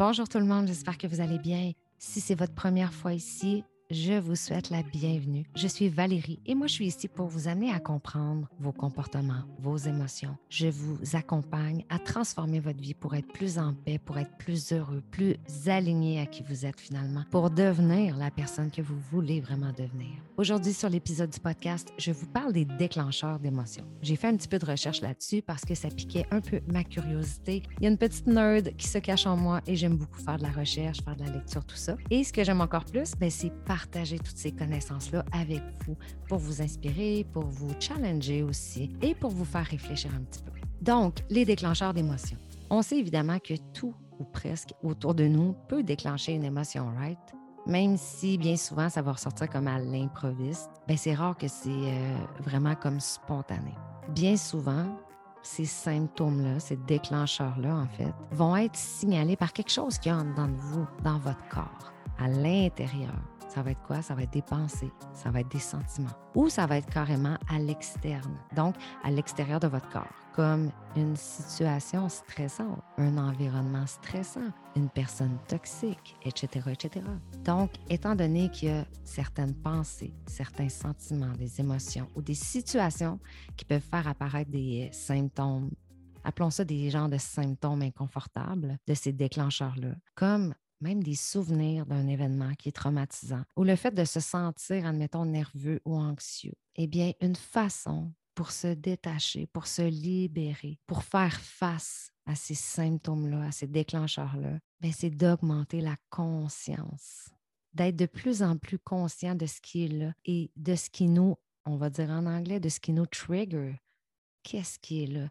Bonjour tout le monde, j'espère que vous allez bien. Si c'est votre première fois ici, je vous souhaite la bienvenue. Je suis Valérie et moi je suis ici pour vous amener à comprendre vos comportements, vos émotions. Je vous accompagne à transformer votre vie pour être plus en paix, pour être plus heureux, plus aligné à qui vous êtes finalement, pour devenir la personne que vous voulez vraiment devenir. Aujourd'hui sur l'épisode du podcast, je vous parle des déclencheurs d'émotions. J'ai fait un petit peu de recherche là-dessus parce que ça piquait un peu ma curiosité. Il y a une petite nerd qui se cache en moi et j'aime beaucoup faire de la recherche, faire de la lecture, tout ça. Et ce que j'aime encore plus, ben, c'est partager toutes ces connaissances-là avec vous pour vous inspirer, pour vous challenger aussi et pour vous faire réfléchir un petit peu. Donc, les déclencheurs d'émotions. On sait évidemment que tout ou presque autour de nous peut déclencher une émotion, right? Même si bien souvent ça va ressortir comme à l'improviste, ben c'est rare que c'est euh, vraiment comme spontané. Bien souvent, ces symptômes-là, ces déclencheurs-là, en fait, vont être signalés par quelque chose qui est en dedans de vous, dans votre corps, à l'intérieur. Ça va être quoi? Ça va être des pensées, ça va être des sentiments. Ou ça va être carrément à l'externe, donc à l'extérieur de votre corps, comme une situation stressante, un environnement stressant, une personne toxique, etc., etc. Donc, étant donné qu'il y a certaines pensées, certains sentiments, des émotions ou des situations qui peuvent faire apparaître des symptômes appelons ça des genres de symptômes inconfortables de ces déclencheurs-là, comme même des souvenirs d'un événement qui est traumatisant, ou le fait de se sentir, admettons, nerveux ou anxieux, eh bien, une façon pour se détacher, pour se libérer, pour faire face à ces symptômes-là, à ces déclencheurs-là, ben, c'est d'augmenter la conscience, d'être de plus en plus conscient de ce qui est là et de ce qui nous, on va dire en anglais, de ce qui nous trigger. Qu'est-ce qui est là?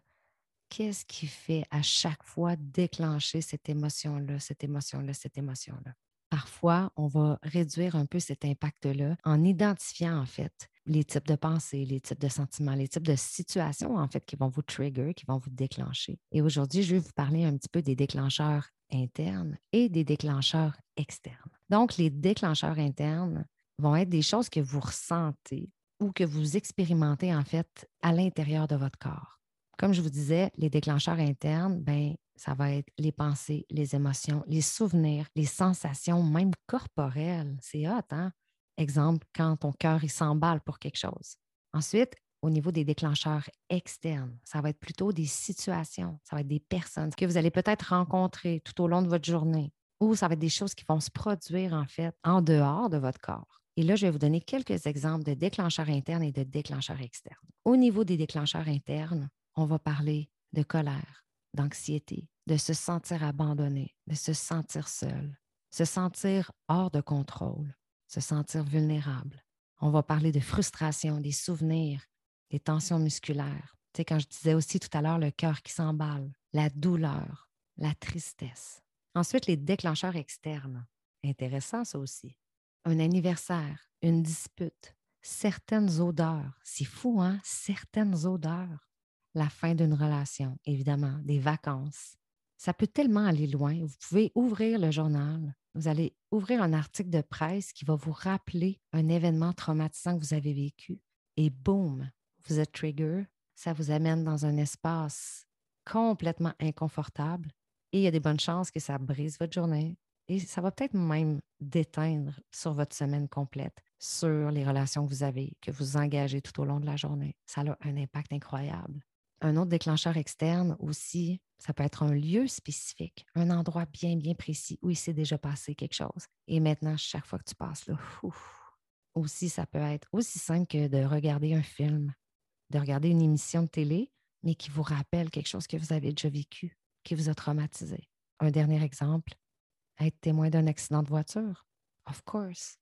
Qu'est-ce qui fait à chaque fois déclencher cette émotion-là, cette émotion-là, cette émotion-là? Parfois, on va réduire un peu cet impact-là en identifiant en fait les types de pensées, les types de sentiments, les types de situations en fait qui vont vous trigger, qui vont vous déclencher. Et aujourd'hui, je vais vous parler un petit peu des déclencheurs internes et des déclencheurs externes. Donc, les déclencheurs internes vont être des choses que vous ressentez ou que vous expérimentez en fait à l'intérieur de votre corps. Comme je vous disais, les déclencheurs internes, ben, ça va être les pensées, les émotions, les souvenirs, les sensations, même corporelles. C'est hot, hein? Exemple, quand ton cœur s'emballe pour quelque chose. Ensuite, au niveau des déclencheurs externes, ça va être plutôt des situations, ça va être des personnes que vous allez peut-être rencontrer tout au long de votre journée ou ça va être des choses qui vont se produire en fait en dehors de votre corps. Et là, je vais vous donner quelques exemples de déclencheurs internes et de déclencheurs externes. Au niveau des déclencheurs internes, on va parler de colère, d'anxiété, de se sentir abandonné, de se sentir seul, se sentir hors de contrôle, se sentir vulnérable. On va parler de frustration, des souvenirs, des tensions musculaires. Tu sais, quand je disais aussi tout à l'heure le cœur qui s'emballe, la douleur, la tristesse. Ensuite, les déclencheurs externes. Intéressant ça aussi. Un anniversaire, une dispute, certaines odeurs. C'est fou, hein? Certaines odeurs la fin d'une relation, évidemment, des vacances. Ça peut tellement aller loin. Vous pouvez ouvrir le journal, vous allez ouvrir un article de presse qui va vous rappeler un événement traumatisant que vous avez vécu. Et boum, vous êtes trigger, ça vous amène dans un espace complètement inconfortable et il y a des bonnes chances que ça brise votre journée et ça va peut-être même déteindre sur votre semaine complète, sur les relations que vous avez, que vous engagez tout au long de la journée. Ça a un impact incroyable. Un autre déclencheur externe aussi, ça peut être un lieu spécifique, un endroit bien, bien précis où il s'est déjà passé quelque chose. Et maintenant, chaque fois que tu passes là, aussi, ça peut être aussi simple que de regarder un film, de regarder une émission de télé, mais qui vous rappelle quelque chose que vous avez déjà vécu, qui vous a traumatisé. Un dernier exemple, être témoin d'un accident de voiture. Of course.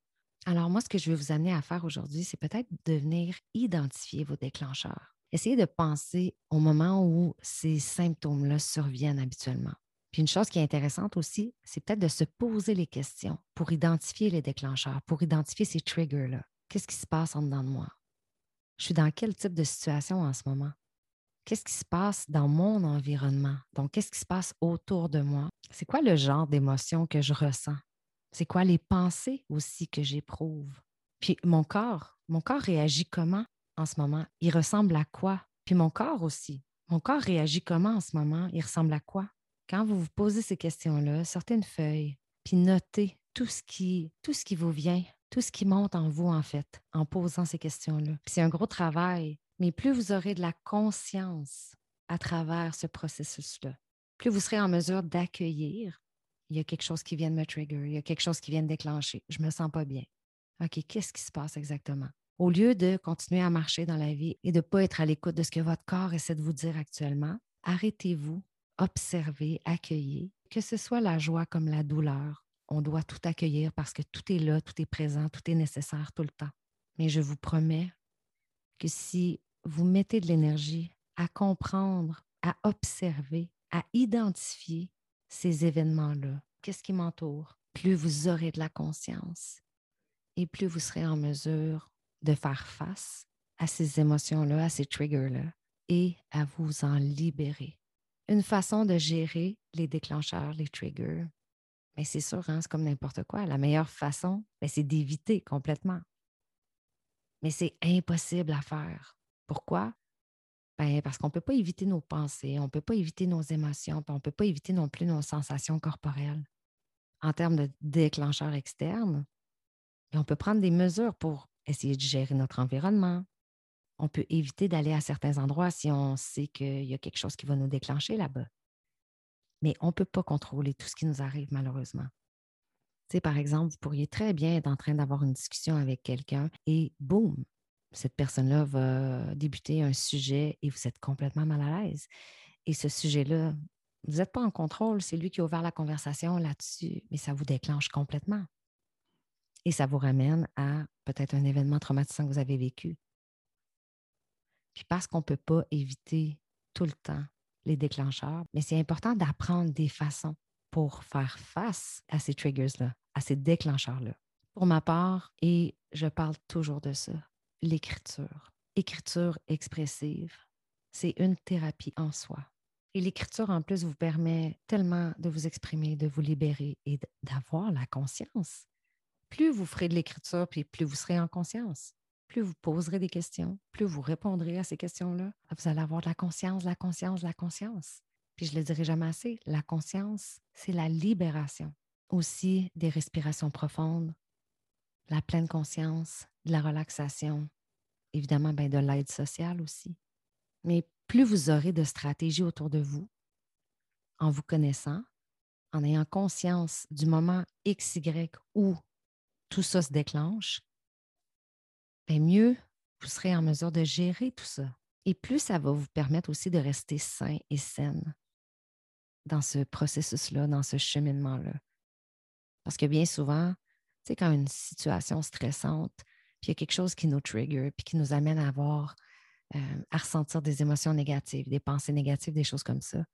Alors moi, ce que je vais vous amener à faire aujourd'hui, c'est peut-être de venir identifier vos déclencheurs essayez de penser au moment où ces symptômes-là surviennent habituellement. Puis une chose qui est intéressante aussi, c'est peut-être de se poser les questions pour identifier les déclencheurs, pour identifier ces triggers-là. Qu'est-ce qui se passe en dedans de moi? Je suis dans quel type de situation en ce moment? Qu'est-ce qui se passe dans mon environnement? Donc, qu'est-ce qui se passe autour de moi? C'est quoi le genre d'émotion que je ressens? C'est quoi les pensées aussi que j'éprouve? Puis mon corps, mon corps réagit comment? En ce moment? Il ressemble à quoi? Puis mon corps aussi. Mon corps réagit comment en ce moment? Il ressemble à quoi? quand vous vous posez ces questions-là, sortez une feuille, puis notez tout ce qui, tout ce qui vous vient, tout ce qui monte en vous, en fait, en posant ces questions-là. C'est un gros travail, mais plus vous aurez de la conscience à travers ce processus-là, plus vous serez en mesure d'accueillir il y a quelque chose qui vient de me trigger, il y a quelque chose qui vient de déclencher, je ne me sens pas bien. OK, qu'est-ce qui se passe exactement? Au lieu de continuer à marcher dans la vie et de ne pas être à l'écoute de ce que votre corps essaie de vous dire actuellement, arrêtez-vous, observez, accueillez, que ce soit la joie comme la douleur. On doit tout accueillir parce que tout est là, tout est présent, tout est nécessaire tout le temps. Mais je vous promets que si vous mettez de l'énergie à comprendre, à observer, à identifier ces événements-là, qu'est-ce qui m'entoure, plus vous aurez de la conscience et plus vous serez en mesure de faire face à ces émotions-là, à ces triggers-là, et à vous en libérer. Une façon de gérer les déclencheurs, les triggers, mais c'est sûr, hein, c'est comme n'importe quoi. La meilleure façon, ben, c'est d'éviter complètement. Mais c'est impossible à faire. Pourquoi? Ben, parce qu'on ne peut pas éviter nos pensées, on ne peut pas éviter nos émotions, on ne peut pas éviter non plus nos sensations corporelles. En termes de déclencheurs externes, on peut prendre des mesures pour essayer de gérer notre environnement. On peut éviter d'aller à certains endroits si on sait qu'il y a quelque chose qui va nous déclencher là-bas. Mais on ne peut pas contrôler tout ce qui nous arrive, malheureusement. Par exemple, vous pourriez très bien être en train d'avoir une discussion avec quelqu'un et boum, cette personne-là va débuter un sujet et vous êtes complètement mal à l'aise. Et ce sujet-là, vous n'êtes pas en contrôle, c'est lui qui a ouvert la conversation là-dessus, mais ça vous déclenche complètement. Et ça vous ramène à peut-être un événement traumatisant que vous avez vécu. Puis parce qu'on ne peut pas éviter tout le temps les déclencheurs, mais c'est important d'apprendre des façons pour faire face à ces triggers-là, à ces déclencheurs-là. Pour ma part, et je parle toujours de ça, l'écriture. Écriture expressive, c'est une thérapie en soi. Et l'écriture, en plus, vous permet tellement de vous exprimer, de vous libérer et d'avoir la conscience plus vous ferez de l'écriture, puis plus vous serez en conscience, plus vous poserez des questions, plus vous répondrez à ces questions-là, vous allez avoir de la conscience, la conscience, la conscience. Puis je ne le dirai jamais assez, la conscience, c'est la libération. Aussi des respirations profondes, la pleine conscience, de la relaxation, évidemment ben, de l'aide sociale aussi. Mais plus vous aurez de stratégies autour de vous, en vous connaissant, en ayant conscience du moment XY où tout ça se déclenche, bien mieux vous serez en mesure de gérer tout ça. Et plus ça va vous permettre aussi de rester sain et saine dans ce processus-là, dans ce cheminement-là. Parce que bien souvent, sais, quand une situation stressante, puis il y a quelque chose qui nous trigger, puis qui nous amène à avoir, euh, à ressentir des émotions négatives, des pensées négatives, des choses comme ça.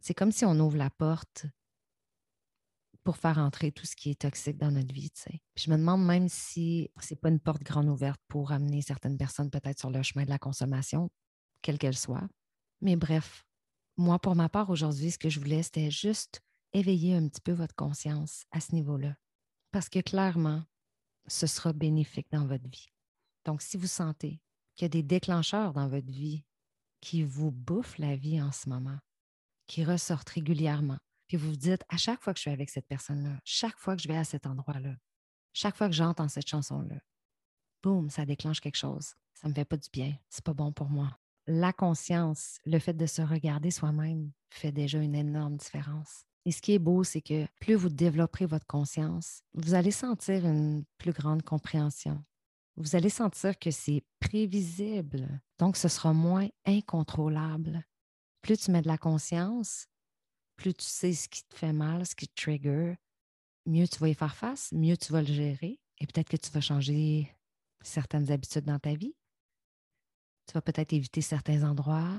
C'est comme si on ouvre la porte pour faire entrer tout ce qui est toxique dans notre vie. je me demande même si ce n'est pas une porte grande ouverte pour amener certaines personnes peut-être sur le chemin de la consommation, quelle qu'elle soit. Mais bref, moi, pour ma part, aujourd'hui, ce que je voulais, c'était juste éveiller un petit peu votre conscience à ce niveau-là. Parce que clairement, ce sera bénéfique dans votre vie. Donc, si vous sentez qu'il y a des déclencheurs dans votre vie qui vous bouffent la vie en ce moment, qui ressortent régulièrement, puis vous vous dites, à chaque fois que je suis avec cette personne-là, chaque fois que je vais à cet endroit-là, chaque fois que j'entends cette chanson-là, boum, ça déclenche quelque chose. Ça ne me fait pas du bien. C'est pas bon pour moi. La conscience, le fait de se regarder soi-même fait déjà une énorme différence. Et ce qui est beau, c'est que plus vous développerez votre conscience, vous allez sentir une plus grande compréhension. Vous allez sentir que c'est prévisible, donc ce sera moins incontrôlable. Plus tu mets de la conscience, plus tu sais ce qui te fait mal, ce qui te trigger, mieux tu vas y faire face, mieux tu vas le gérer et peut-être que tu vas changer certaines habitudes dans ta vie. Tu vas peut-être éviter certains endroits,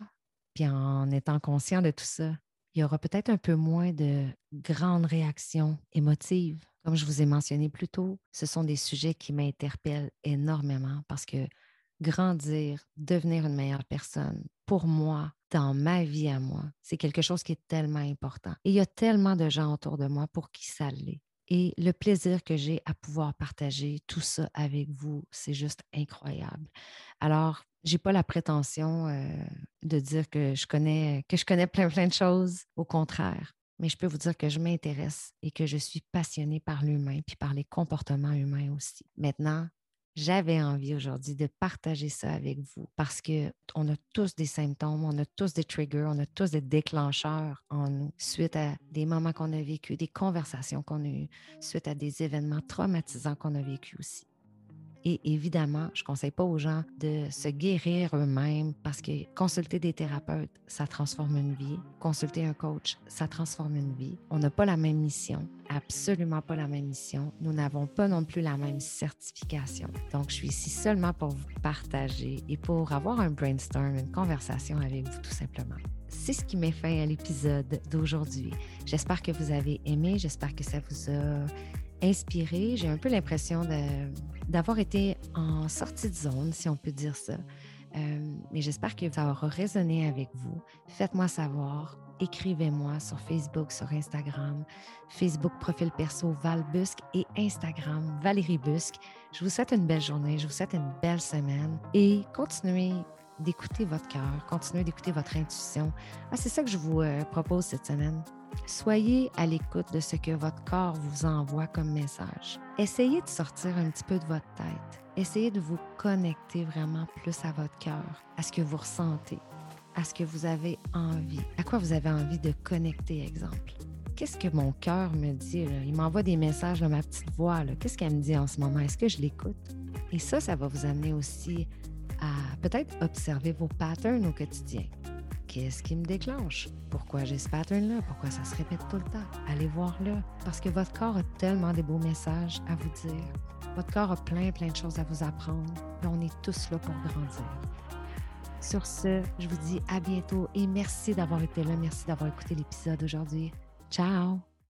puis en étant conscient de tout ça, il y aura peut-être un peu moins de grandes réactions émotives. Comme je vous ai mentionné plus tôt, ce sont des sujets qui m'interpellent énormément parce que grandir, devenir une meilleure personne, pour moi, dans ma vie à moi, c'est quelque chose qui est tellement important. Et il y a tellement de gens autour de moi pour qui ça l'est. Et le plaisir que j'ai à pouvoir partager tout ça avec vous, c'est juste incroyable. Alors, j'ai pas la prétention euh, de dire que je connais que je connais plein plein de choses. Au contraire, mais je peux vous dire que je m'intéresse et que je suis passionnée par l'humain puis par les comportements humains aussi. Maintenant, j'avais envie aujourd'hui de partager ça avec vous parce qu'on a tous des symptômes, on a tous des triggers, on a tous des déclencheurs en nous suite à des moments qu'on a vécus, des conversations qu'on a eues, suite à des événements traumatisants qu'on a vécus aussi. Et évidemment, je ne conseille pas aux gens de se guérir eux-mêmes parce que consulter des thérapeutes, ça transforme une vie. Consulter un coach, ça transforme une vie. On n'a pas la même mission, absolument pas la même mission. Nous n'avons pas non plus la même certification. Donc, je suis ici seulement pour vous partager et pour avoir un brainstorm, une conversation avec vous tout simplement c'est ce qui met fin à l'épisode d'aujourd'hui. J'espère que vous avez aimé, j'espère que ça vous a inspiré. J'ai un peu l'impression d'avoir été en sortie de zone, si on peut dire ça. Euh, mais j'espère que ça aura résonné avec vous. Faites-moi savoir. Écrivez-moi sur Facebook, sur Instagram, Facebook profil perso Val Busque et Instagram Valérie Busque. Je vous souhaite une belle journée, je vous souhaite une belle semaine et continuez d'écouter votre cœur, continuez d'écouter votre intuition. Ah, c'est ça que je vous euh, propose cette semaine. Soyez à l'écoute de ce que votre corps vous envoie comme message. Essayez de sortir un petit peu de votre tête. Essayez de vous connecter vraiment plus à votre cœur, à ce que vous ressentez, à ce que vous avez envie, à quoi vous avez envie de connecter, exemple. Qu'est-ce que mon cœur me dit? Il m'envoie des messages de ma petite voix. Qu'est-ce qu'elle me dit en ce moment? Est-ce que je l'écoute? Et ça, ça va vous amener aussi peut-être observer vos patterns au quotidien. Qu'est-ce qui me déclenche? Pourquoi j'ai ce pattern-là? Pourquoi ça se répète tout le temps? Allez voir là. Parce que votre corps a tellement de beaux messages à vous dire. Votre corps a plein, plein de choses à vous apprendre. On est tous là pour grandir. Sur ce, je vous dis à bientôt et merci d'avoir été là. Merci d'avoir écouté l'épisode aujourd'hui. Ciao!